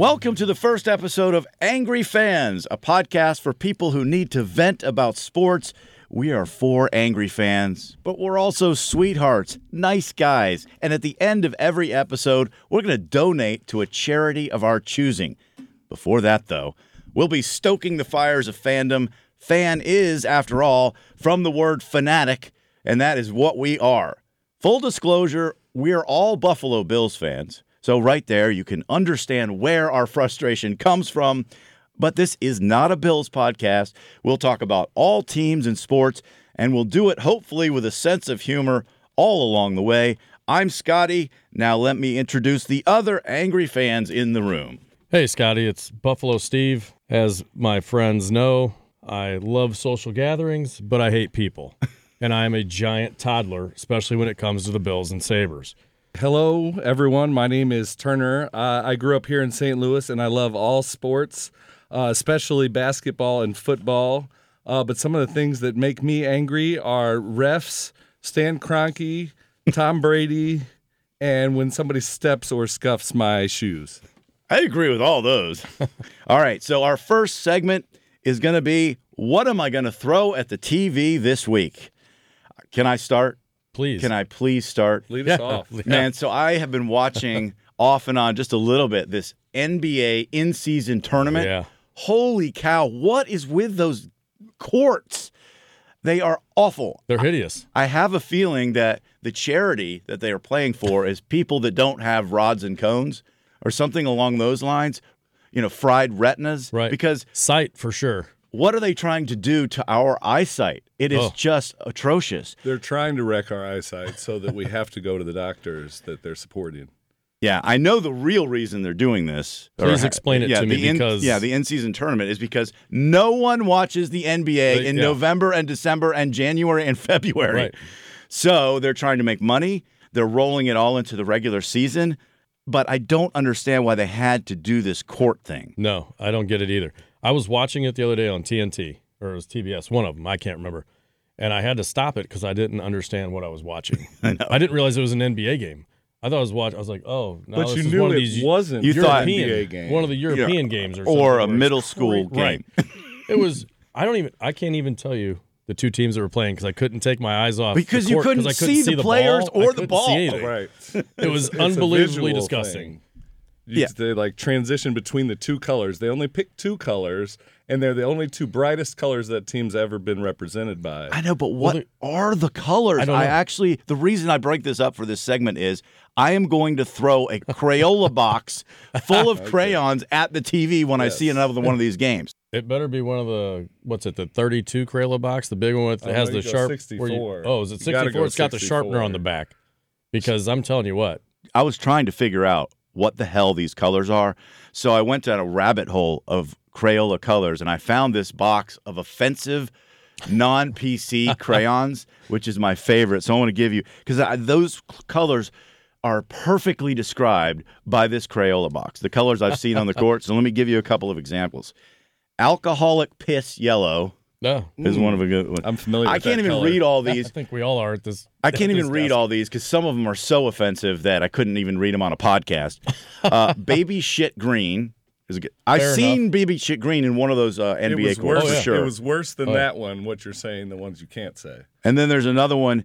Welcome to the first episode of Angry Fans, a podcast for people who need to vent about sports. We are four angry fans, but we're also sweethearts, nice guys. And at the end of every episode, we're going to donate to a charity of our choosing. Before that, though, we'll be stoking the fires of fandom. Fan is, after all, from the word fanatic, and that is what we are. Full disclosure, we're all Buffalo Bills fans. So, right there, you can understand where our frustration comes from. But this is not a Bills podcast. We'll talk about all teams and sports, and we'll do it hopefully with a sense of humor all along the way. I'm Scotty. Now, let me introduce the other angry fans in the room. Hey, Scotty, it's Buffalo Steve. As my friends know, I love social gatherings, but I hate people. and I am a giant toddler, especially when it comes to the Bills and Sabres. Hello, everyone. My name is Turner. Uh, I grew up here in St. Louis, and I love all sports, uh, especially basketball and football. Uh, but some of the things that make me angry are refs, Stan Kroenke, Tom Brady, and when somebody steps or scuffs my shoes. I agree with all those. all right, so our first segment is going to be what am I going to throw at the TV this week? Can I start? Please. Can I please start? Lead us off. Man, so I have been watching off and on just a little bit this NBA in season tournament. Yeah. Holy cow, what is with those courts? They are awful. They're hideous. I have a feeling that the charity that they are playing for is people that don't have rods and cones or something along those lines, you know, fried retinas. Right. Because Sight for sure. What are they trying to do to our eyesight? It is Oh. just atrocious. They're trying to wreck our eyesight so that we have to go to the doctors that they're supporting. Yeah, I know the real reason they're doing this. Please Or- explain it yeah, to me the in- because- yeah, the in-season tournament is because no one watches the NBA Uh, in yeah. November and December and January and February. Right. So they're trying to make money. They're rolling it all into the regular season, but I don't understand why they had to do this court thing. No, I don't get it either. I was watching it the other day on TNT, or it was TBS, one of them. I can't remember. And I had to stop it because I didn't understand what I was watching. I, didn't realize it was an NBA game. I thought I was watching. I was like, oh, no, But this you is knew one of it these wasn't You your thought- NBA game. one of the European games or something. or a where middle school cra- game. Right. it was. I don't even. I can't even tell you the two teams that were playing because I couldn't take my eyes off the Because you couldn't 'cause I couldn't see the players ball. I or the ball. see. Right. It was It's unbelievably visual disgusting. thing. You- Yeah. They like transition between the two colors. They only pick two colors, and they're the only two brightest colors that team's ever been represented by. I know, but what they- are the colors? I don't know. actually, the reason I break this up for this segment is I am going to throw a Crayola box full of crayons at the TV when I see another one of these games. It better be one of the what's it? The 32 Crayola box, the big one that Oh, has no, the you go sharp. where 64. oh, is it 64? go It's got the sharpener on the back. Because I'm telling you what, I was trying to figure out what the hell these colors are. So I went down a rabbit hole of Crayola colors and I found this box of offensive non PC crayons, which is my favorite. So I want to give you, because those colors are perfectly described by this Crayola box, the colors I've seen on the court. So let me give you a couple of examples. Alcoholic piss yellow no. is one of a good one. I'm familiar I with can't that even color. read all these. I think we all are at this. I can't even read desk. all these because some of them are so offensive that I couldn't even read them on a podcast. Uh, baby shit green is a good. I've Fair seen baby shit green in one of those uh, NBA was courts worse. for sure. It was worse than Oh, that one. What you're saying, the ones you can't say. and then there's another one,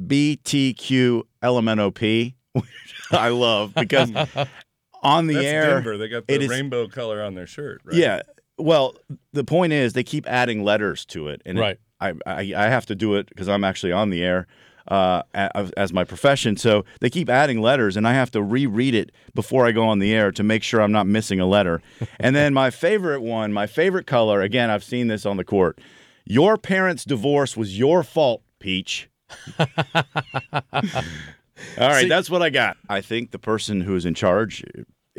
LGBTQ LMNOP, which I love because on the That's air, Denver. They got it the is- rainbow color on their shirt. Right? yeah. Well, the point is they keep adding letters to it, and it- Right. I, I I have to do it because I'm actually on the air uh, as my profession. So they keep adding letters, and I have to reread it before I go on the air to make sure I'm not missing a letter. and then my favorite one, my favorite color. Again, I've seen this on the court. Your parents' divorce was your fault, Peach. All right, See- that's what I got. I think the person who is in charge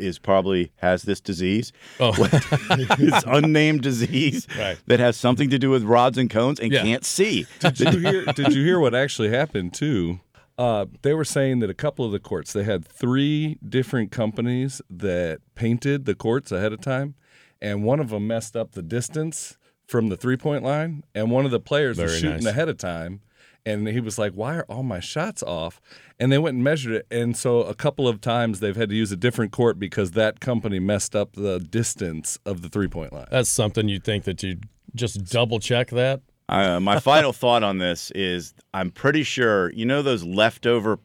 is probably has this disease. Oh, this unnamed disease Right. that has something to do with rods and cones and Yeah. can't see. Did you hear? did you hear what actually happened too? Uh, they were saying that a couple of the courts they had three different companies that painted the courts ahead of time, and one of them messed up the distance from the three point line, and one of the players was shooting nice. ahead of time, and he was like, "Why are all my shots off?" And they went and measured it, and so a couple of times they've had to use a different court because that company messed up the distance of the three point line. That's something you'd think that you'd just double check that. Uh, my final thought on this is I'm pretty sure you know those leftover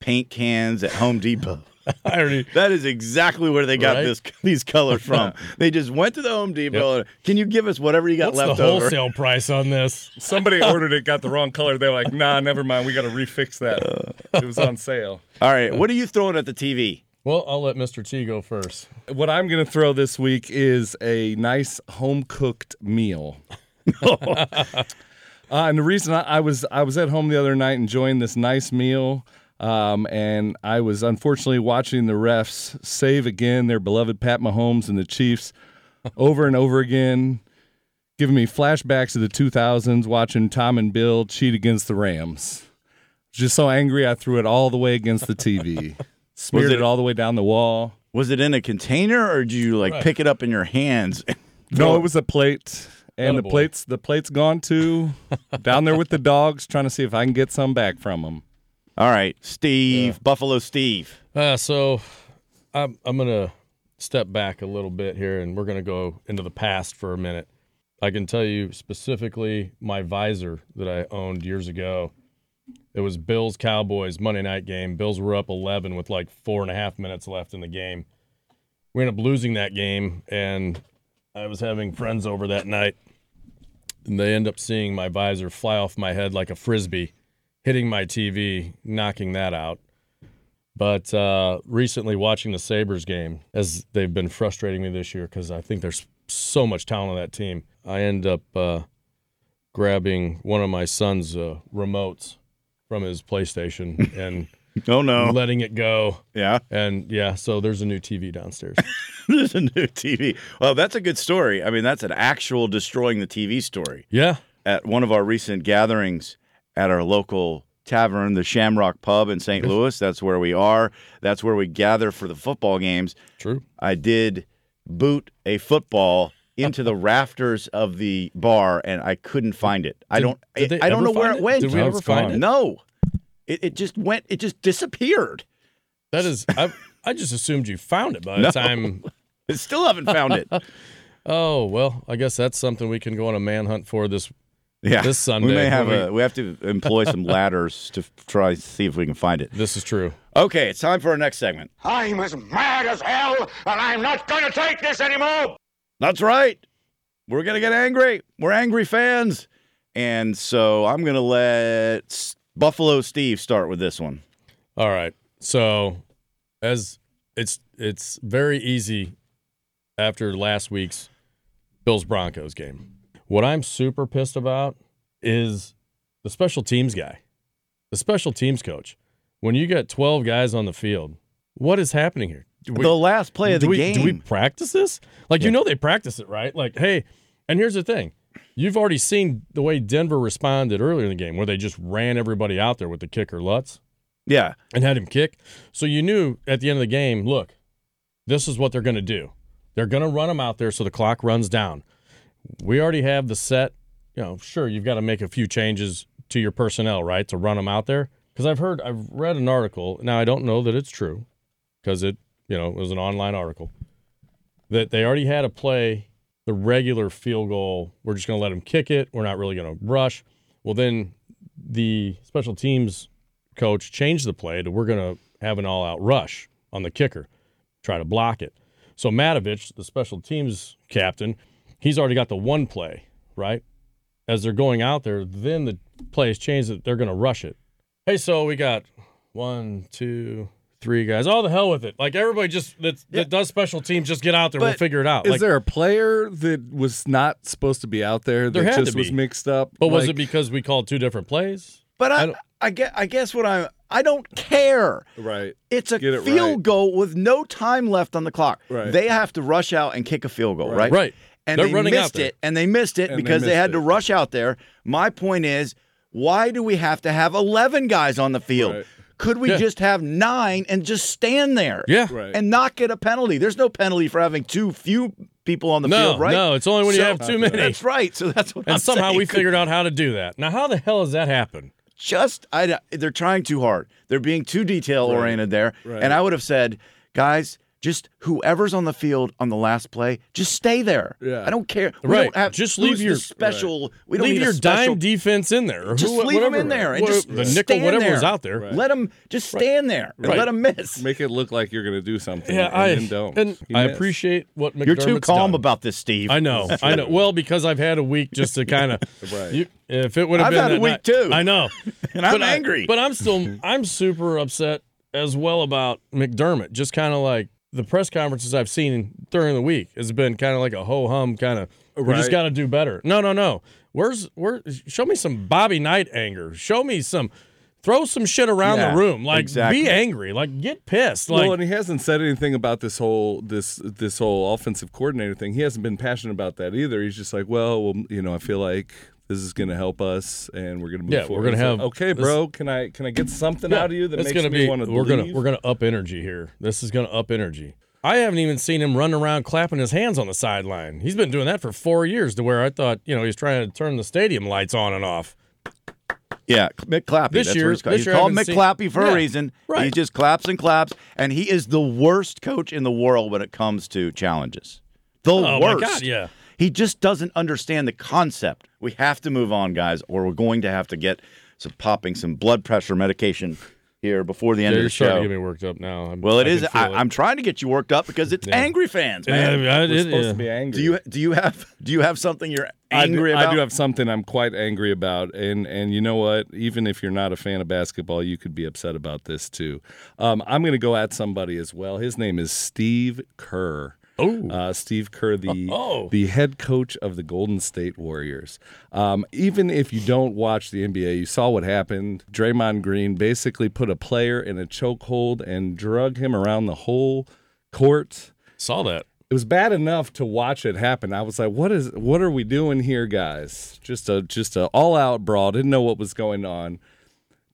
paint cans at Home Depot. I already That is exactly where they got Right? this these colors from. they just went to the Home Depot. and, Can you give us whatever you got What's left the over? wholesale price on this? Somebody ordered it, got the wrong color. They're like, "Nah, never mind. We got to refix that. It was on sale." All right, what are you throwing at the TV? Well, I'll let Mr. T go first. What I'm going to throw this week is a nice home cooked meal. uh, and the reason I, I was I was at home the other night enjoying this nice meal, um, and I was unfortunately watching the refs save again their beloved Pat Mahomes and the Chiefs over and over again, giving me flashbacks of the 2000s watching Tom and Bill cheat against the Rams. Just so angry, I threw it all the way against the TV, smeared it- it all the way down the wall. Was it in a container or did you like Right. pick it up in your hands? No, it was a plate, and the Attaboy. plate's the plate's gone too. Down there with the dogs, trying to see if I can get some back from them. All right, Steve, Buffalo Steve. Uh, so I'm, I'm going to step back a little bit here and we're going to go into the past for a minute. I can tell you specifically my visor that I owned years ago. It was Bills Cowboys Monday night game. Bills were up 11 with like four and a half minutes left in the game. We ended up losing that game, and I was having friends over that night, and they end up seeing my visor fly off my head like a frisbee, hitting my TV, knocking that out. But uh, recently, watching the Sabres game, as they've been frustrating me this year because I think there's so much talent on that team, I end up uh, grabbing one of my son's uh, remotes from his PlayStation and Oh no. letting it go. Yeah. And yeah, so there's a new TV downstairs. There's a new TV. Well, that's a good story. I mean, that's an actual destroying the TV story. yeah. At one of our recent gatherings at our local tavern, the Shamrock Pub in St. Louis, that's where we are. That's where we gather for the football games. True. I did boot a football into the rafters of the bar and I couldn't find it. I Did- don't did they I don't know where it it? went. Did we No, ever find gone. it? No. It, it just went it just disappeared. That is, I, I just assumed you found it by the time. I still haven't found it. Oh well, I guess that's something we can go on a manhunt for this. Yeah. This Sunday We Sunday, may have when a we have to employ some ladders to try to see if we can find it. This is true. Okay, it's time for our next segment. I'm as mad as hell, and I'm not going to take this anymore. That's right. We're going to get angry. We're angry fans. And so I'm going to let Buffalo Steve start with this one. All right. So, as it's it's very easy after last week's Bills Broncos game. What I'm super pissed about is the special teams guy, the special teams coach. When you got 12 guys on the field, what is happening here? We- the last play of the we, game. Do we practice this? Like, you know, they practice it, right? Like, hey, and here's the thing. You've already seen the way Denver responded earlier in the game, where they just ran everybody out there with the kicker Lutz yeah. and had him kick. So you knew at the end of the game, look, this is what they're going to do. They're going to run them out there so the clock runs down. We already have the set. You know, sure, you've got to make a few changes to your personnel, right, to run them out there. Because I've heard, I've read an article. Now I don't know that it's true, because it, you know, it was an online article that they already had a play the regular field goal. We're just going to let them kick it. We're not really going to rush. Well, then the special teams coach changed the play to we're going to have an all out rush on the kicker, try to block it. So Matakevich, the special teams captain, he's already got the one play, right? As they're going out there, then the play has changed that they're going to rush it. Hey, so we got one, two, three guys. All the hell with it. Like everybody just that, that does special teams, just get out there. we'll figure it out. Is like, there a player that was not supposed to be out there There that had just was mixed up? but was it because we called two different plays? But I I, don't- I, guess, I guess what I'm, I don't care. right? It's a it field right. goal with no time left on the clock. Right. They have to rush out and kick a field goal, right? Right. And They're they missed it, and they missed it And because they, missed had to rush out there. My point is, why do we have to have 11 guys on the field? Right. Could we Yeah. just have nine and just stand there? Yeah. Right. And not get a penalty. There's no penalty for having too few people on the No, field, right? no, it's only when you have too many. That's right. So that's what And I'm somehow saying. we figured out how to do that. Now, how the hell does that happen? just I they're trying too hard. They're being too detail oriented there. Right. And I would have said, guys, just whoever's on the field on the last play, just stay there. Yeah. I don't care. We Right. don't have, Just leave your- special. We don't Leave need a your special, dime defense in there. Just who- leave 'em whatever, in there and just the nickel, stand whatever there. was out there. Right. Let them just stand there and Right. let them miss. Make it look like you're going to do something. Yeah, and I then don't. and You I miss. appreciate what McDermott's You're too calm done. about this, Steve. I know, I know. Well, because I've had a week just to kind of. Right. if it would have I've been had a week night- too. I know, And I'm But I- angry. but I'm still, I'm super upset as well about McDermott. Just kind of like the press conferences I've seen during the week has been kind of like a ho hum kind of. We just got to do better. No, no, no. Where's where? Show me some Bobby Knight anger. Show me some. Throw some shit around Yeah, the room. Like exactly. be angry. Like get pissed. Like well, and he hasn't said anything about this whole this this whole offensive coordinator thing. He hasn't been passionate about that either. He's just like, well, well you know, I feel like this is going to help us, and we're going to move Yeah, we're gonna It's like, have okay, this- bro. Can I can I get something out of you that makes gonna me be, want to we're gonna we're gonna up energy here. This is gonna up energy. I haven't even seen him run around clapping his hands on the sideline. He's been doing that for four years. To where I thought, you know, he's trying to turn the stadium lights on and off. Yeah, Mick Clappy. This That's year- what he's called. this He's year I called Mick seen- Clappy for Yeah, a reason. right. He just claps and claps, and he is the worst coach in the world when it comes to challenges. The Oh my worst. God, yeah. He just doesn't understand the concept. We have to move on, guys, or we're going to have to get some popping some blood pressure medication here before the end Yeah, of you're the starting show. to get me worked up now. I'm, well, it I is. I, it. I'm trying to get you worked up because it's Yeah. angry fans, Yeah, man. I- We're it- supposed yeah. to be angry. Do you do you have do you have something you're I do- angry I about? do have something I'm quite angry about, and and you know what? Even if you're not a fan of basketball, you could be upset about this too. Um, I'm going to go at somebody as well. His name is Steve Kerr. Oh. uh, Steve Kerr, the Oh. the head coach of the Golden State Warriors. Um, even if you don't watch the NBA, you saw what happened. Draymond Green basically put a player in a chokehold and drug him around the whole court Saw that. it was bad enough to watch it happen. I was like, "What is? What are we doing here, guys? Just a just a all out brawl. Didn't know what was going on.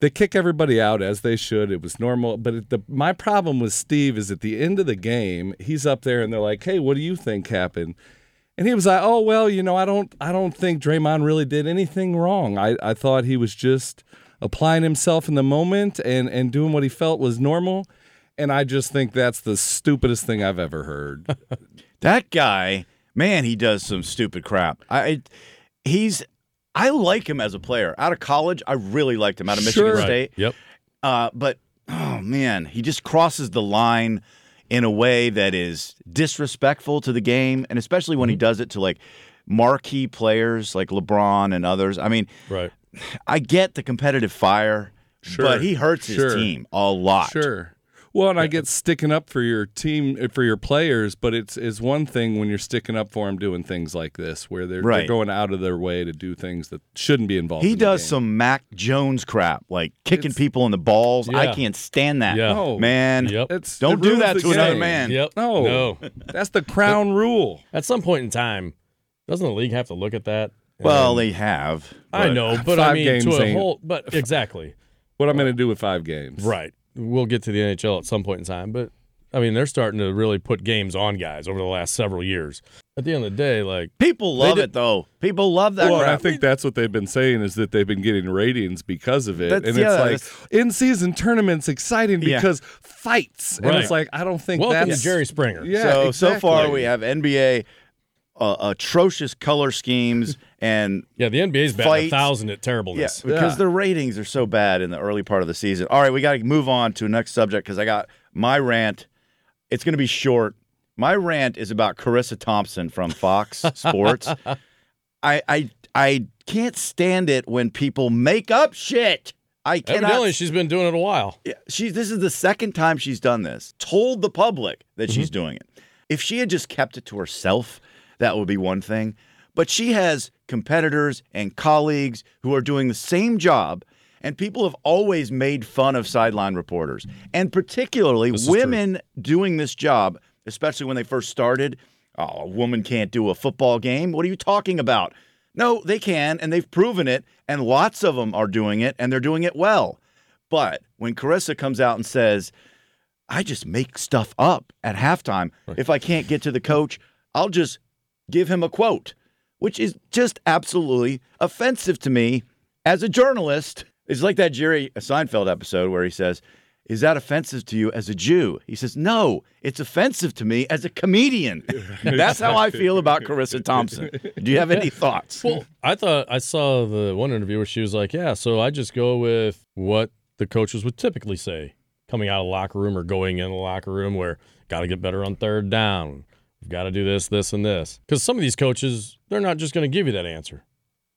They kick everybody out as they should. It was normal. But it, the my problem with Steve is at the end of the game, he's up there and they're like, "Hey, what do you think happened?" And he was like, "Oh well, you know, I don't I don't think Draymond really did anything wrong. I I thought he was just applying himself in the moment and and doing what he felt was normal." And I just think that's the stupidest thing I've ever heard. That guy, man, he does some stupid crap. I, he's, I like him as a player. Out of college, I really liked him. Out of Michigan Sure. Right. State, Yep. uh, but oh man, he just crosses the line in a way that is disrespectful to the game, and especially when he does it to like marquee players like LeBron and others. I mean, Right. I get the competitive fire, Sure. but he hurts his team a lot. Sure. Well, and I get sticking up for your team eh, for your players, but it's is one thing when you're sticking up for them doing things like this, where they're, Right. they're going out of their way to do things that shouldn't be involved. He in the does game. some Mac Jones crap, like kicking It's- people in the balls. I can't stand that. Yeah. No. Man, Yep. It's, don't it do that the to another man. Yep. No, No. that's the crown rule. At some point in time, doesn't the league have to look at that? Well, And- they have. I know, but I five mean, games to a whole, but exactly. What I'm going to do with five games? Right. We'll get to the NHL at some point in time, but I mean, they're starting to really put games on guys over the last several years. At the end of the day, like, People love did- it though. People love that Well, I think that's what they've been saying is that they've been getting ratings because of it, That's- and yeah, it's like that's- in season tournaments exciting Yeah. because fights, and Right. it's like I don't think welcome that's to Jerry Springer. Yeah, so so far we have NBA uh, atrocious color schemes and Yeah, the NBA's batting Fight. a thousand at yeah, terribleness. because Yeah. the ratings are so bad in the early part of the season. All right, we got to move on to the next subject because I got my rant. It's going to be short. My rant is about Charissa Thompson from Fox Sports. I I I can't stand it when people make up shit. I cannot Evidently, she's been doing it a while. Yeah, she this is the second time she's done this. Told the public that mm-hmm. she's doing it. If she had just kept it to herself, that would be one thing. But she has competitors and colleagues who are doing the same job, and people have always made fun of sideline reporters, and particularly is true. women doing this job, especially when they first started. Oh, a woman can't do a football game. What are you talking about? No, they can, and they've proven it, and lots of them are doing it, and they're doing it well. But when Charissa comes out and says, I just make stuff up at halftime. If I can't get to the coach, I'll just give him a quote, which is just absolutely offensive to me as a journalist. It's like that Jerry Seinfeld episode where he says, Is that offensive to you as a Jew? He says, No, it's offensive to me as a comedian. That's how I feel about Charissa Thompson. Do you have any thoughts? Well, I thought I saw the one interview where she was like, "Yeah, so I just go with what the coaches would typically say coming out of the locker room or going in the locker room, where got to get better on third down, we've got to do this, this, and this." Because some of these coaches, they're not just going to give you that answer.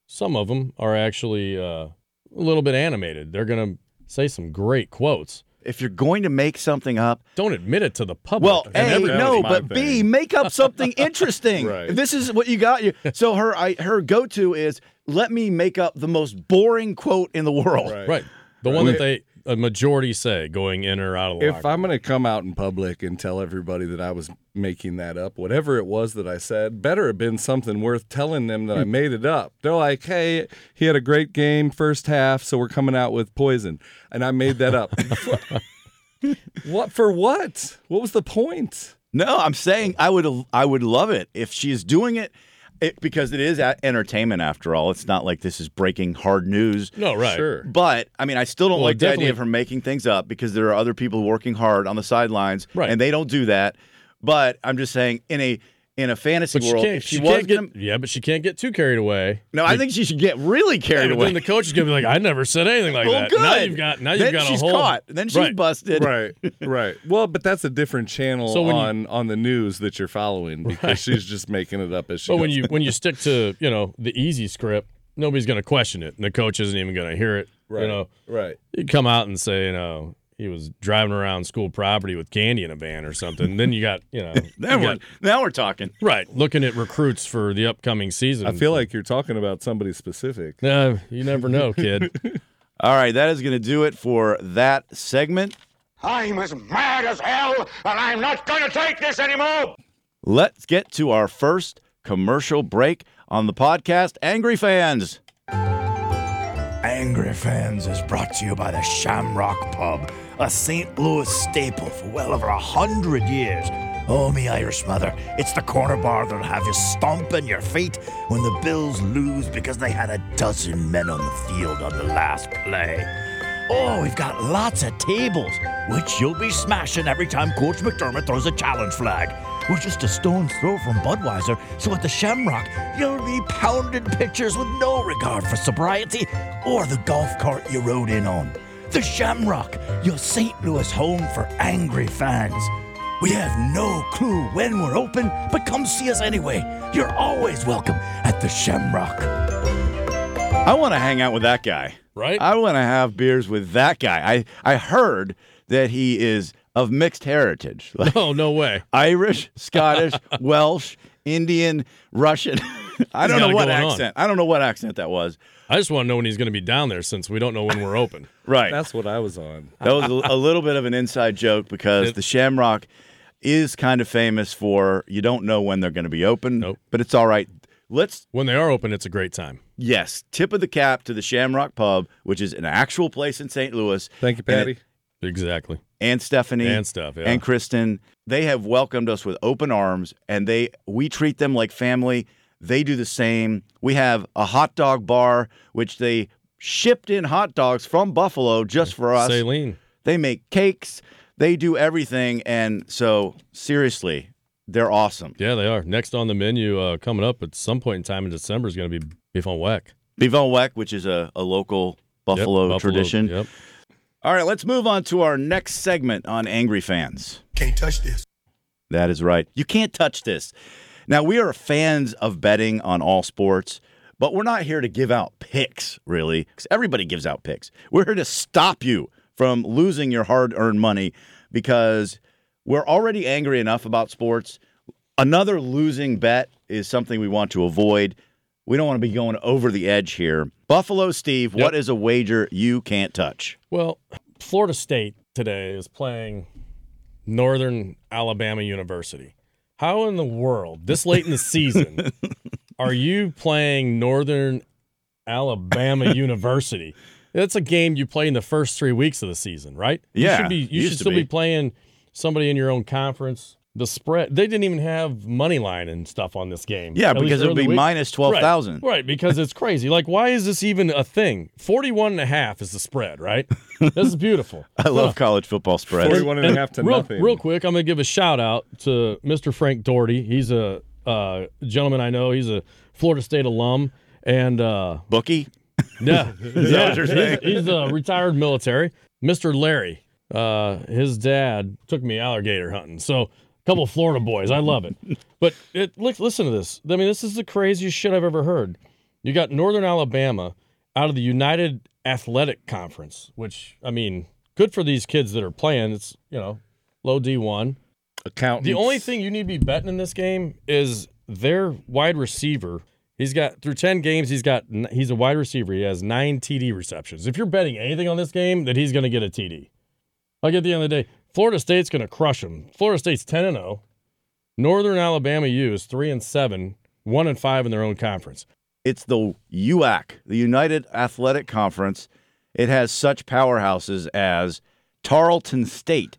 Some of them are actually uh, a little bit animated. They're going to say some great quotes. if you're going to make something up, Don't admit it to the public. Well, A, no, my but B, make up something interesting. Right. This is what you got. You so her I, her go to is let me make up the most boring quote in the world. Right. right, the one that they a majority say going in or out of the If locker I'm going to come out in public and tell everybody that I was making that up, whatever it was that I said, better have been something worth telling them that I hmm. made it up. They're like, hey, he had a great game first half, so we're coming out with poison. And I made that up. what for what? What was the point? No, I'm saying I would I would love it if she's doing it, it because it is a- entertainment after all. It's not like this is breaking hard news. No, right. Sure. But I mean, I still don't Well, like the idea of her making things up because there are other people working hard on the sidelines, Right. and they don't do that. But I'm just saying, in a in a fantasy But she world, can't. if She, she, was can't get. gonna, yeah, but she can't get too carried away. no, I think she should get really Yeah, carried but away. then the coach is gonna be like, "I never said anything like well, that." good. Now you've got. Now you've then got she's a whole. caught. Then she's Right. busted. Right, right. Well, but that's a different channel So when you- on on the news that you're following because she's just making it up as she But goes. when you when you stick to you know the easy script, nobody's gonna question it, and the coach isn't even gonna hear it. right, You know, right. you come out and say, you know, he was driving around school property with candy in a van or something. then you got, you know, Now you we're got- now we're talking. right looking at recruits for the upcoming season. I feel like you're talking about somebody specific. No, you never know, kid. All right, that is going to do it for that segment. I'm as mad as hell, and I'm not going to take this anymore. Let's get to our first commercial break on the podcast, Angry Fans. Angry Fans is brought to you by the Shamrock Pub, a St. Louis staple for well over a hundred years. Oh, me Irish mother, it's the corner bar that'll have you stomping your feet when the Bills lose because they had a dozen men on the field on the last play. Oh, we've got lots of tables, which you'll be smashing every time Coach McDermott throws a challenge flag. We're just a stone's throw from Budweiser, so at the Shamrock, you'll be pounding pitchers with no regard for sobriety or the golf cart you rode in on. The Shamrock, your St. Louis home for angry fans. We have no clue when we're open, but come see us anyway. You're always welcome at the Shamrock. I want to hang out with that guy. Right? I want to have beers with that guy. I, I heard that he is of mixed heritage. Like oh no way. Irish, Scottish, Welsh, Indian, Russian. I don't know what going on. accent. I don't know what accent that was. I just want to know when he's going to be down there since we don't know when we're open. Right. That's what I was on. That was a, a little bit of an inside joke because It- the Shamrock is kind of famous for you don't know when they're going to be open, Nope. but it's all right. Let's When they are open, it's a great time. yes, tip of the cap to the Shamrock Pub, which is an actual place in St. Louis. Thank you, And Patty. Exactly. and Stephanie And stuff, yeah. and Kristen. They have welcomed us with open arms, and they we treat them like family. They do the same. We have a hot dog bar, which they shipped in hot dogs from Buffalo just for us. Sahlen's. They make cakes. They do everything, and so seriously, they're awesome. Yeah, they are. Next on the menu uh, coming up at some point in time in December is going to be beef on weck. beef on weck, which is a, a local Yep, Buffalo, tradition. Yep. All right, let's move on to our next segment on Angry Fans. Can't touch this. That is right. You can't touch this. Now, we are fans of betting on all sports, but we're not here to give out picks, really, because everybody gives out picks. We're here to stop you from losing your hard earned money because we're already angry enough about sports. Another losing bet is something we want to avoid. We don't want to be going over the edge here. Buffalo Steve, what is a wager you can't touch? Well, Florida State today is playing Northern Alabama University. How in the world, this late in the season, are you playing Northern Alabama University? That's a game you play in the first three weeks of the season, right? You Yeah, should be. You should still be. be. playing somebody in your own conference the spread. They didn't even have money line and stuff on this game. Yeah, because it would be week. minus 12,000. Right, right, because it's crazy. Like, why is this even a thing? 41 and a half is the spread, right? This is beautiful. I love college football spreads. 41 and a half to real, nothing. Real quick, I'm going to give a shout out to Mr. Frank Doherty. He's a uh, gentleman I know. He's a Florida State alum. And uh, Bookie? yeah, that yeah, what you're he's- He's, a retired military. Mr. Larry, uh, his dad took me alligator hunting. So, a couple of Florida boys. I love it. But it, look, listen to this. I mean, this is the craziest shit I've ever heard. You got Northern Alabama out of the United Athletic Conference, which, I mean, good for these kids that are playing. It's, you know, low D1. Accountants. The only thing you need to be betting in this game is their wide receiver. He's got through ten games. He's got he's a wide receiver. He has nine TD receptions. If you're betting anything on this game, that he's going to get a TD. Like at the end of the day, Florida State's going to crush them. Florida State's ten and zero. Northern Alabama U is three and seven, one and five in their own conference. It's the UAC, the United Athletic Conference. It has such powerhouses as Tarleton State,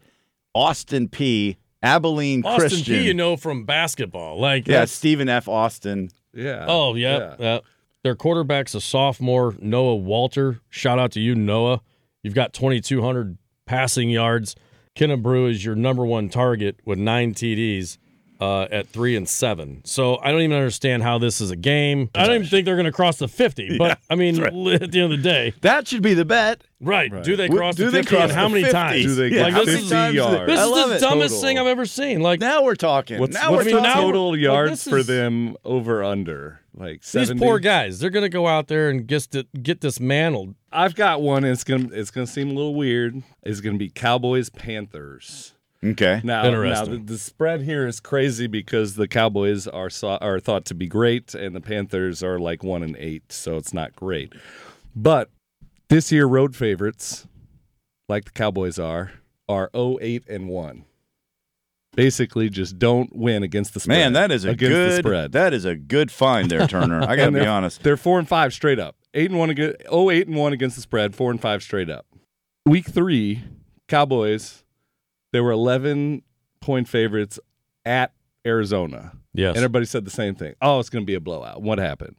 Austin Peay, Abilene Austin Christian. P, you know from basketball, like yeah, that's- Stephen F. Austin. Yeah. Oh yeah, yeah. Their quarterback's a sophomore, Noah Walter. Shout out to you, Noah. You've got 2,200 passing yards. Kennebrew is your number one target with nine TDs uh, at three and seven. So I don't even understand how this is a game. I don't even think they're going to cross the 50. But I mean, at the end of the day, That should be the bet. right? Do they cross do the they 50 cross and how the many 50? times? Do they Yeah, get how many 50 times yards? This is the it. dumbest Total. thing I've ever seen. Like Now we're talking. What's, now what's we're I mean, the now- talking. total like, yards for them over under? Like these poor guys, they're going to go out there and get get dismantled. I've got one. And it's gonna it's gonna seem a little weird. It's gonna be Cowboys Panthers. Okay. Now, now the, the spread here is crazy because the Cowboys are saw, are thought to be great, and the Panthers are like one and eight, so it's not great. But this year, road favorites, like the Cowboys are, are 08 and one. Basically, just don't win against the spread. Man, that is a against the good spread. that is a good find there, Turner. I got to be honest. They're four and five straight up. Eight and one against oh eight and one against the spread. Four and five straight up. Week three, Cowboys. They were eleven point favorites at Arizona, Yes. and everybody said the same thing. Oh, it's going to be a blowout. What happened?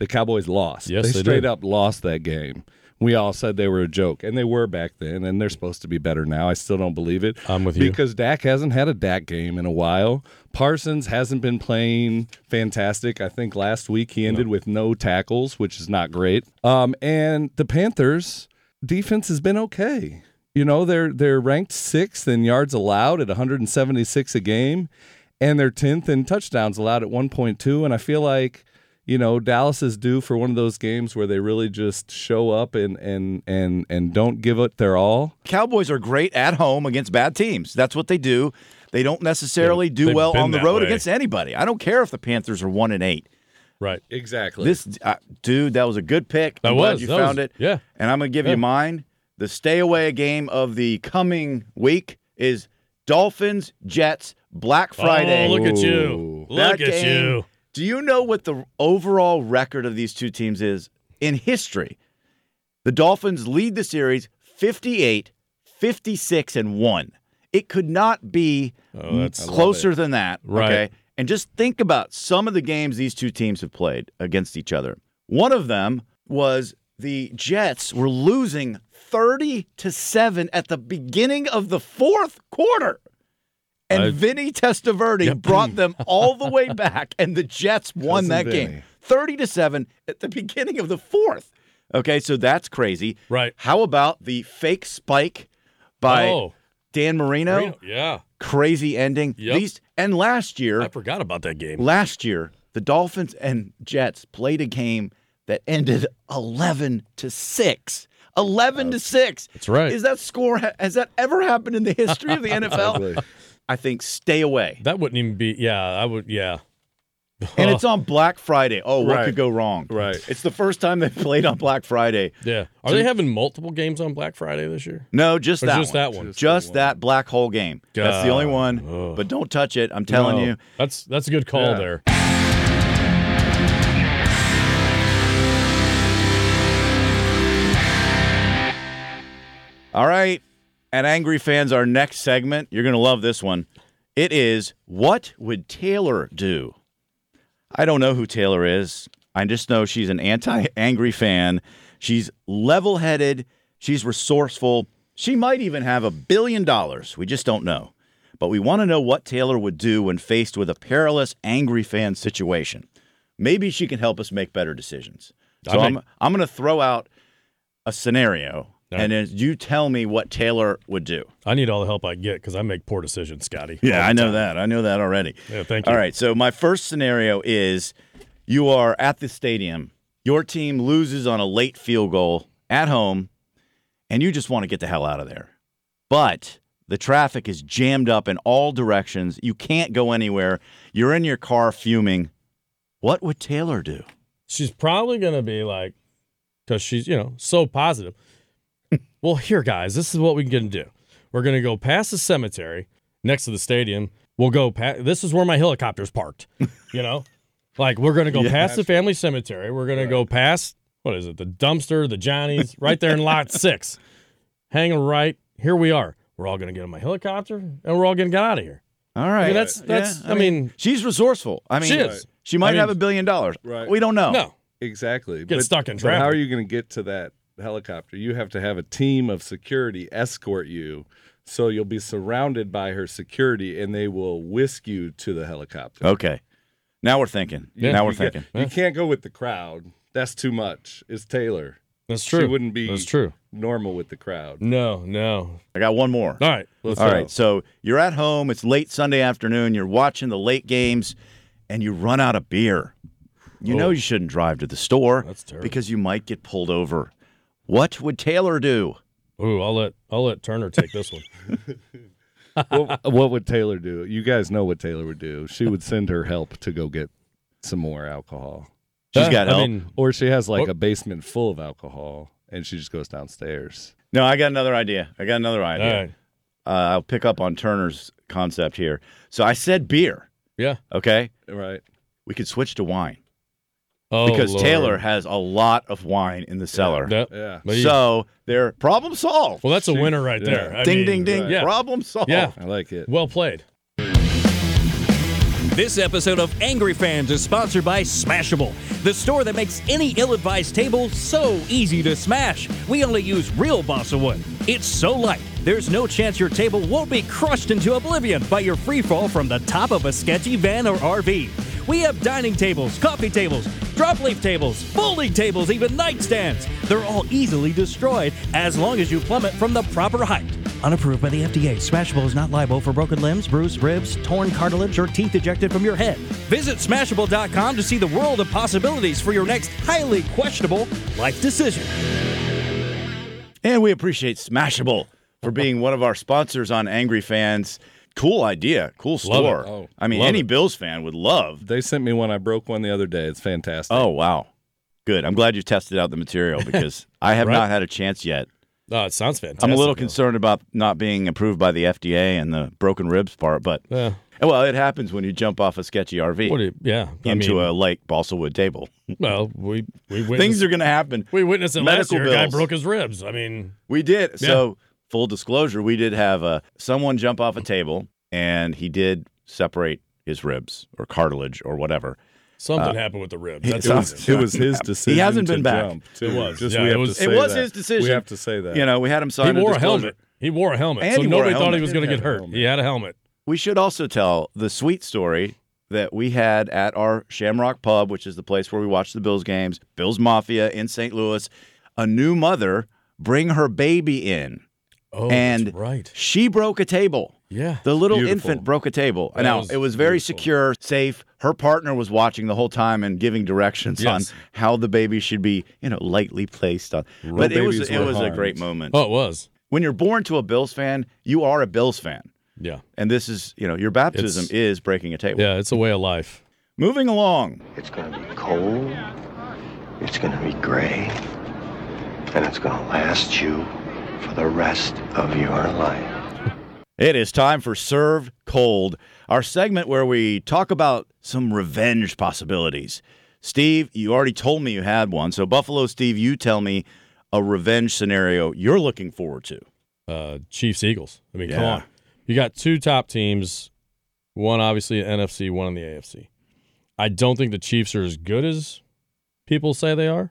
The Cowboys lost. Yes, they they straight did. up lost that game. We all said they were a joke, and they were back then, and they're supposed to be better now. I still don't believe it. I'm with you. Because Dak hasn't had a Dak game in a while. Parsons hasn't been playing fantastic. I think last week he ended with no tackles, which is not great. Um, and the Panthers defense has been okay. You know, they're they're ranked sixth in yards allowed at 176 a game, and they're 10th in touchdowns allowed at 1.2. And I feel like you know Dallas is due for one of those games where they really just show up and and and and don't give it their all. Cowboys are great at home against bad teams. That's what they do. They don't necessarily Yeah, do well on the road way. against anybody. I don't care if the Panthers are one and eight. right. Exactly. This uh, dude, that was a good pick. That I'm glad was, you that found was- it. yeah. and I'm gonna give Yeah. you mine. The stay away game of the coming week is Dolphins Jets Black Friday. Oh, look at you. Look That at game- you. Do you know what the overall record of these two teams is in history? The Dolphins lead the series 58, 56, and 1. It could not be Oh, closer than that. Right. Okay. And just think about some of the games these two teams have played against each other. One of them was the Jets were losing 30 to 7 at the beginning of the fourth quarter. And I- Vinny Testaverde brought them all the way back, and the Jets won Cousin that Vinny. game 30 to 7 at the beginning of the fourth. Okay, so that's crazy. Right. How about the fake spike by Oh. Dan Marino? Marino, Yeah. Crazy ending. Yep. These and last year, I forgot about that game. last year, the Dolphins and Jets played a game that ended 11 to 6. 11 to 6. That's right. Is that score has that ever happened in the history of the NFL? Ugly. I think stay away. That wouldn't even be. Yeah, I would. Yeah. And it's on Black Friday. Oh, what Right. could go wrong? Right. It's the first time they've played on Black Friday. Yeah. Are they having multiple games on Black Friday this year? No, just Or that just one. that one? Just that black hole game. That's the only one. Ugh. But don't touch it. I'm telling No. you. That's that's a good call Yeah. there. All right. And Angry Fans, our next segment, you're going to love this one. It is what would Taylor do? I don't know who Taylor is. I just know she's an anti angry fan. She's level headed. She's resourceful. She might even have a billion dollars. We just don't know. But we want to know what Taylor would do when faced with a perilous angry fan situation. Maybe she can help us make better decisions. So I I'm, I'm going to throw out a scenario, And then you tell me what Taylor would do. I need all the help I get because I make poor decisions, Scotty. Yeah, I know time. that. I know that already. Yeah, thank you. All right. So my first scenario is you are at the stadium. Your team loses on a late field goal at home, and you just want to get the hell out of there. But the traffic is jammed up in all directions. You can't go anywhere. You're in your car fuming. What would Taylor do? She's probably going to be like, because she's, you know, so positive. Well, here, guys, this is what we're going to do. We're going to go past the cemetery next to the stadium. We'll go past, this is where my helicopter's parked, you know? like, we're going to go Yeah, past the family cemetery. We're going to go past, what is it, the dumpster, the Johnny's, right there in lot six. Hanging right, here we are. We're all going to get on my helicopter and we're all going to get out of here. All right. mean, that's- that's- I mean- she's resourceful. I mean, She is. She might I mean- have a billion dollars. Right. We don't know. No, Exactly. Get stuck in But how are you going to get to that helicopter? You have to have a team of security escort you. So you'll be surrounded by her security and they will whisk you to the helicopter. Okay. Now we're thinking. Yeah. now we're You can't- thinking. You can't go with the crowd. That's too much. It's Taylor. that's true. She wouldn't be That's true. normal with the crowd. No, no. I got one more. All right. Let's All go. right. So you're at home. It's late Sunday afternoon. You're watching the late games, and you run out of beer. You know Oh. you shouldn't drive to the store That's terrible. because you might get pulled over. What would Taylor do? Ooh, I'll let I'll let Turner take this one. what, what would Taylor do? You guys know what Taylor would do. She would send her help to go get some more alcohol. She's got I help. mean, Or she has like a basement full of alcohol and she just goes downstairs. no, I got another idea. I got another idea. right. Uh, I'll pick up on Turner's concept here. So I said beer. Yeah. Okay. Right. We could switch to wine Oh, because Lord. Taylor has a lot of wine in the cellar. Yep. Yeah. But you- So they're problem solved. well, that's a winner right yeah. there. I ding, mean, ding, ding. right. Yeah. Problem solved. Yeah. I like it. Well played. This episode of Angry Fans is sponsored by Smashable, the store that makes any ill advised table so easy to smash. We only use real balsa wood. It's so light, there's no chance your table won't be crushed into oblivion by your free fall from the top of a sketchy van or RV. We have dining tables, coffee tables, drop leaf tables, folding tables, even nightstands. They're all easily destroyed as long as you plummet from the proper height. Unapproved by the FDA, Smashable is not liable for broken limbs, bruised ribs, torn cartilage, or teeth ejected from your head. Visit Smashable.com to see the world of possibilities for your next highly questionable life decision. And we appreciate Smashable for being one of our sponsors on Angry Fans. Cool idea. Cool store. Oh, I mean, any it. Bills fan would love. They sent me one. I broke one the other day. It's fantastic. Oh, wow. Good. I'm glad you tested out the material because I have Right. not had a chance yet. Oh, it sounds fantastic. I'm a little though. concerned about not being approved by the FDA and the broken ribs part, but Yeah. well, it happens when you jump off a sketchy RV you, yeah. I into mean, a lake balsa wood table. well, we we witnessed, Things are going to happen. we witnessed it last medical year. A guy broke his ribs. I mean, We did. So, full disclosure, we did have uh, someone jump off a table and he did separate his ribs or cartilage or whatever. Something uh, happened with the ribs. That's it was- It was his decision. He hasn't to been back. Jump. It was. Just Yeah, it was- it was his decision. We have to say that. You know, we had him sign. He wore a disclosure. helmet. He wore a helmet, And so he wore a nobody thought he was going to get hurt. He had a helmet. We should also tell the sweet story that we had at our Shamrock Pub, which is the place where we watch the Bills games, Bills Mafia in St. Louis. A new mother bring her baby in, Oh, and that's right. she broke a table. Yeah. The little Beautiful. infant broke a table. That now was it was very beautiful. secure, safe. Her partner was watching the whole time and giving directions Yes. on how the baby should be, you know, lightly placed on. but it was it were was a great moment. Oh, it was. When you're born to a Bills fan, you are a Bills fan, Yeah. and this is you know your baptism It's- is breaking a table. Yeah, it's a way of life. Moving along. It's going to be cold. It's going to be gray. And it's going to last you for the rest of your life. It is time for Served Cold, our segment where we talk about some revenge possibilities. Steve, you already told me you had one. So, Buffalo Steve, you tell me a revenge scenario you're looking forward to. Uh, Chiefs Eagles. I mean, come on. You got two top teams One obviously in NFC, one in the AFC. I don't think the Chiefs are as good as people say they are.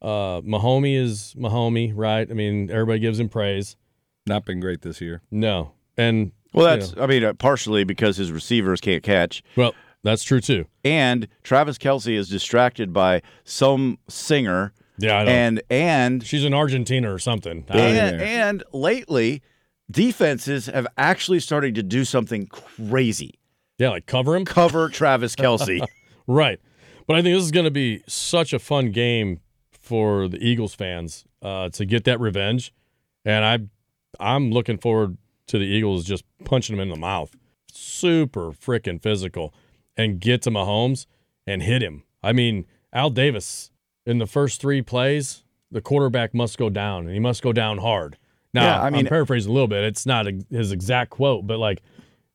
Uh, Mahomey is Mahomey, right? I mean, everybody gives him praise. Not been great this year. No, and Well, you that's know, I mean uh, partially because his receivers can't catch, well, that's true too. and Travis Kelce is distracted by some singer, Yeah, I know. and and She's an Argentina or something. And, and lately defenses have actually started to do something crazy. yeah, like cover him. Cover Travis Kelce. Right. But I think this is going to be such a fun game for the Eagles fans uh, to get that revenge. And I, I'm looking forward to the Eagles just punching them in the mouth. Super freaking physical and get to Mahomes and hit him. I mean, Al Davis in the first three plays, the quarterback must go down and he must go down hard. Now, Yeah, I mean- am paraphrasing a little bit. It's not a, his exact quote, but like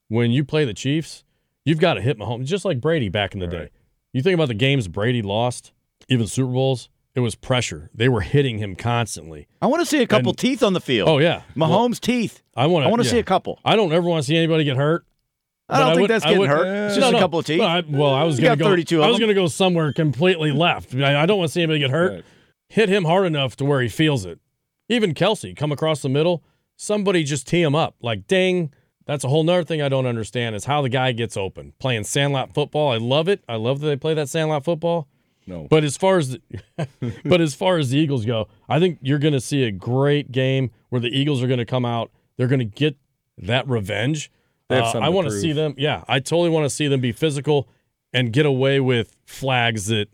when you play the Chiefs, you've got to hit Mahomes, just like Brady back in the day. You think about the games Brady lost, even Super Bowls, it was pressure. They were hitting him constantly. I want to see a couple And- teeth on the field. Oh yeah, Mahomes' teeth. I want I want to see a couple. I don't ever want to see anybody get hurt. I don't but think would- that's I getting would- hurt. It's just no. a couple of teeth. Well, I, well, I was going to go. 32 I was going to go somewhere completely left. I, I don't want to see anybody get hurt. Right. Hit him hard enough to where he feels it. Even Kelce come across the middle. Somebody just tee him up. Like ding. That's a whole nother thing I don't understand is how the guy gets open playing sandlot football. I love it. I love that they play that sandlot football. No. But as far as the, but as far as the Eagles go, I think you're going to see a great game where the Eagles are going to come out. They're going to get that revenge. They have Uh, I want to see them. Yeah, I totally want to see them be physical and get away with flags that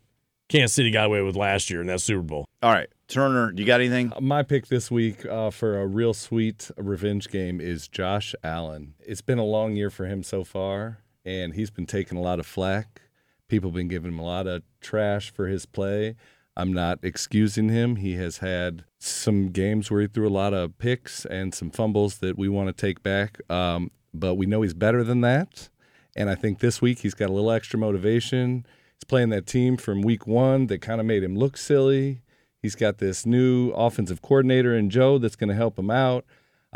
Kansas City got away with last year in that Super Bowl. All right, Turner, you got anything? My pick this week uh, for a real sweet revenge game is Josh Allen. It's been a long year for him so far, and he's been taking a lot of flack. People have been giving him a lot of trash for his play. I'm not excusing him. He has had some games where he threw a lot of picks and some fumbles that we want to take back. Um, but we know he's better than that. And I think this week he's got a little extra motivation. He's playing that team from week one that kind of made him look silly. He's got this new offensive coordinator in Joe that's going to help him out.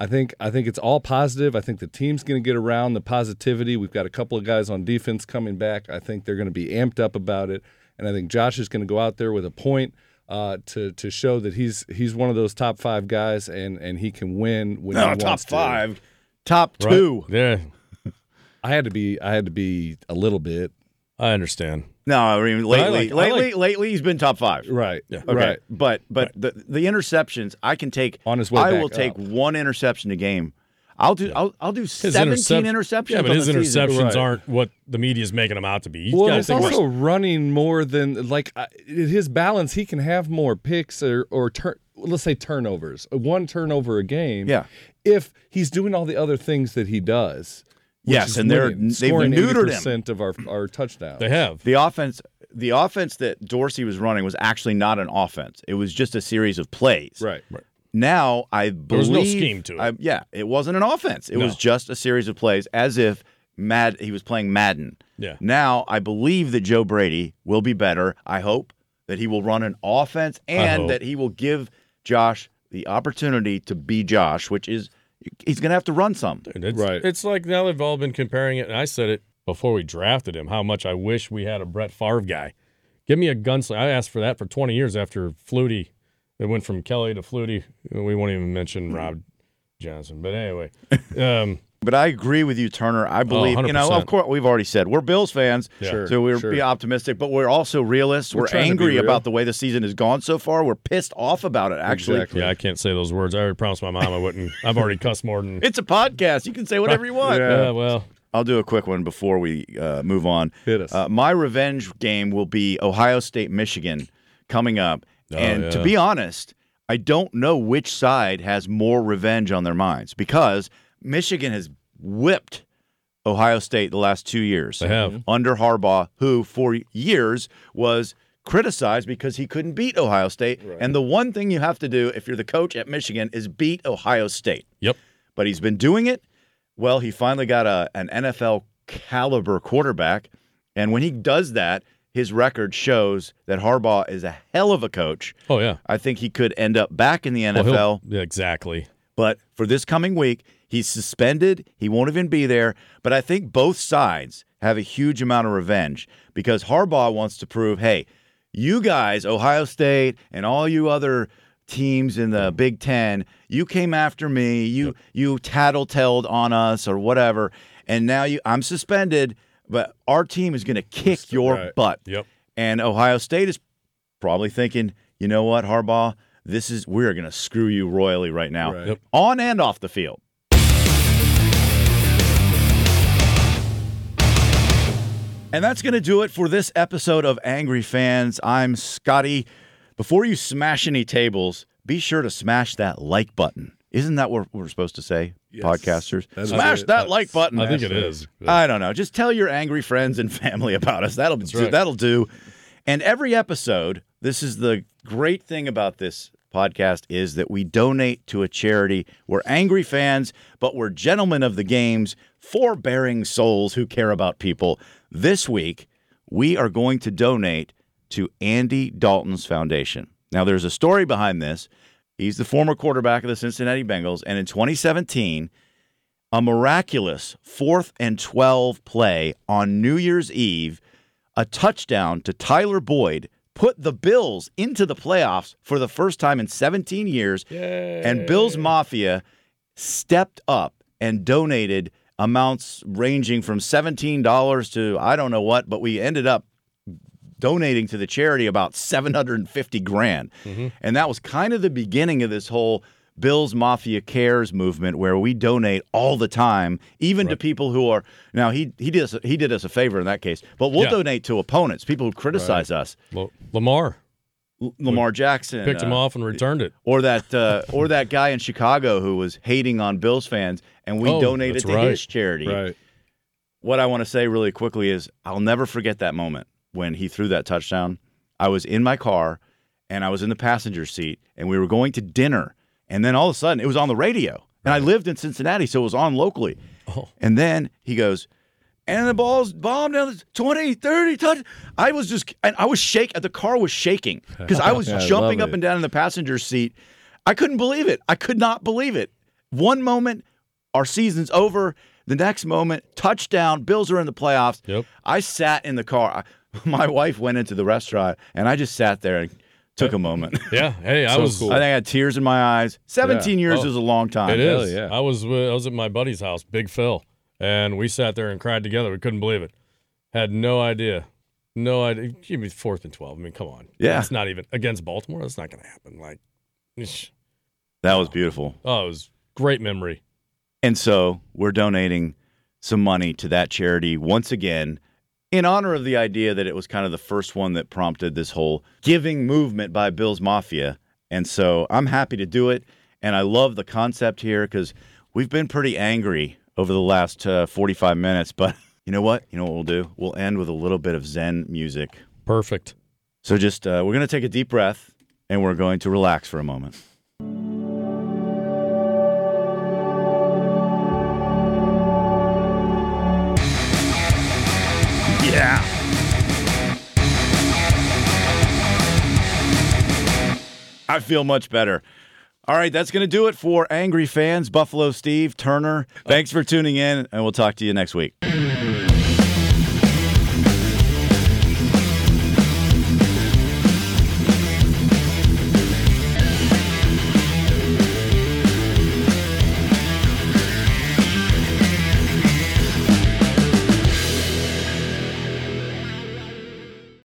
I think I think it's all positive. I think the team's going to get around the positivity. We've got a couple of guys on defense coming back. I think they're going to be amped up about it, and I think Josh is going to go out there with a point uh, to to show that he's he's one of those top five guys, and and he can win when he No, wants top to. five, top Right? two. Yeah, I had to be I had to be a little bit I understand. No, I mean I lately, like- lately, like- lately he's been top five. right. Yeah. Okay, Right. but but the the interceptions, I can take On his way I will take up. one interception a game. I'll do. I'll, I'll do His seventeen intercep- interceptions. Yeah, but on his the season. interceptions Right. aren't what the media's making them out to be. He's Well, gotta it's think about- also running more than like uh, his balance. He can have more picks or or turn. Let's say turnovers, one turnover a game. Yeah. If he's doing all the other things that he does. Which Yes, and they're- winning, they've scoring neutered him. 80% of our our touchdowns. they have. The offense, the offense that Dorsey was running was actually not an offense. It was just a series of plays. Right. right. Now I believe there was no scheme to it. I- yeah, it wasn't an offense. It No. was just a series of plays, as if Mad he was playing Madden. Yeah. Now I believe that Joe Brady will be better. I hope that he will run an offense and that he will give Josh the opportunity to be Josh, which is he's going to have to run some. Dude, it's, Right. It's like now they've all been comparing it, and I said it before we drafted him. How much I wish we had a Brett Favre guy. Give me a gunslinger. I asked for that for 20 years after Flutie. It went from Kelly to Flutie. We won't even mention Rob Johnson, but anyway, um, But I agree with you, Turner. I believe, you know, of course, we've already said we're Bills fans, Sure, so we're sure. be optimistic, but we're also realists. We're, We're trying to be angry about the way the season has gone so far. We're pissed off about it, actually. Exactly. yeah, I can't say those words. I already promised my mom I wouldn't. I've already cussed more than. It's a podcast. You can say whatever you want. Yeah. Yeah, well, I'll do a quick one before we uh, move on. Hit us. Uh, my revenge game will be Ohio State, Michigan coming up. Oh, and to be honest, I don't know which side has more revenge on their minds because Michigan has whipped Ohio State the last two years. They have. Mm-hmm. Under Harbaugh, who for years was criticized because he couldn't beat Ohio State. And the one thing you have to do if you're the coach at Michigan is beat Ohio State yep. but he's been doing it. Well, he finally got a an NFL caliber quarterback, and when he does that, his record shows that Harbaugh is a hell of a coach. Oh yeah. I think he could end up back in the oh, Well, NFL, yeah, exactly. but for this coming week, He's suspended. He won't even be there. But I think both sides have a huge amount of revenge because Harbaugh wants to prove, hey, you guys, Ohio State and all you other teams in the Big Ten, you came after me. You you tattletaled on us or whatever, and now you I'm suspended. But our team is going to kick your right. butt. Yep. And Ohio State is probably thinking, you know what, Harbaugh, this is we're going to screw you royally right now, Right. Yep. on and off the field. And that's going to do it for this episode of Angry Fans. I'm Scotty. Before you smash any tables, be sure to smash that like button. Isn't that what we're supposed to say, Yes. podcasters? That is Smash it. that like button. I think it is. I don't know. Just tell your angry friends and family about us. That'll do, right. that'll do. And every episode, this is the great thing about this podcast is that we donate to a charity. We're angry fans, but we're gentlemen of the games, forbearing souls who care about people. This week, we are going to donate to Andy Dalton's foundation. Now, there's a story behind this. He's the former quarterback of the Cincinnati Bengals, and in 2017, a miraculous fourth and 12 play on New Year's Eve, a touchdown to Tyler Boyd put the Bills into the playoffs for the first time in 17 years. And Bills Mafia stepped up and donated amounts ranging from $17 to I don't know what, but we ended up donating to the charity about 750 grand. Mm-hmm. And that was kind of the beginning of this whole Bills Mafia Cares movement where we donate all the time, even to people who are now he he did us he did us a favor in that case, but we'll Yeah. donate to opponents, people who criticize us. Well, Lamar Lamar Jackson picked him uh, off and returned it. or that uh, or that guy in Chicago who was hating on Bills fans, and we Oh, donated to right. his charity. Right. What I want to say really quickly is I'll never forget that moment when he threw that touchdown. I was in my car and I was in the passenger seat, and we were going to dinner, and then all of a sudden it was on the radio, and I lived in Cincinnati, so it was on locally. Oh. And then he goes, and the ball's bombed down the 20, 30, touch. I was just, and I was shaking. The car was shaking because I was Yeah, jumping up and down in the passenger seat. I couldn't believe it. I could not believe it. One moment, our season's over. The next moment, touchdown. Bills are in the playoffs. Yep. I sat in the car. I, my wife went into the restaurant, and I just sat there and took a moment. Yeah. Hey, I So was. cool. I think I had tears in my eyes. 17 years Oh. is a long time. It is. Hell yeah. I was with, I was at my buddy's house, Big Phil, and we sat there and cried together. We couldn't believe it. Had no idea. No idea. Give me fourth and twelve. I mean, come on. Yeah. It's not even against Baltimore. That's not going to happen. Like. That was beautiful. oh, it was great memory. And so we're donating some money to that charity once again in honor of the idea that it was kind of the first one that prompted this whole giving movement by Bill's Mafia. And so I'm happy to do it. And I love the concept here because we've been pretty angry over the last uh, 45 minutes. But you know what? You know what we'll do? We'll end with a little bit of Zen music. Perfect. So just, uh, we're going to take a deep breath and we're going to relax for a moment. Yeah. I feel much better. All right, that's going to do it for Angry Fans, Buffalo Steve, Turner. Thanks for tuning in, and we'll talk to you next week.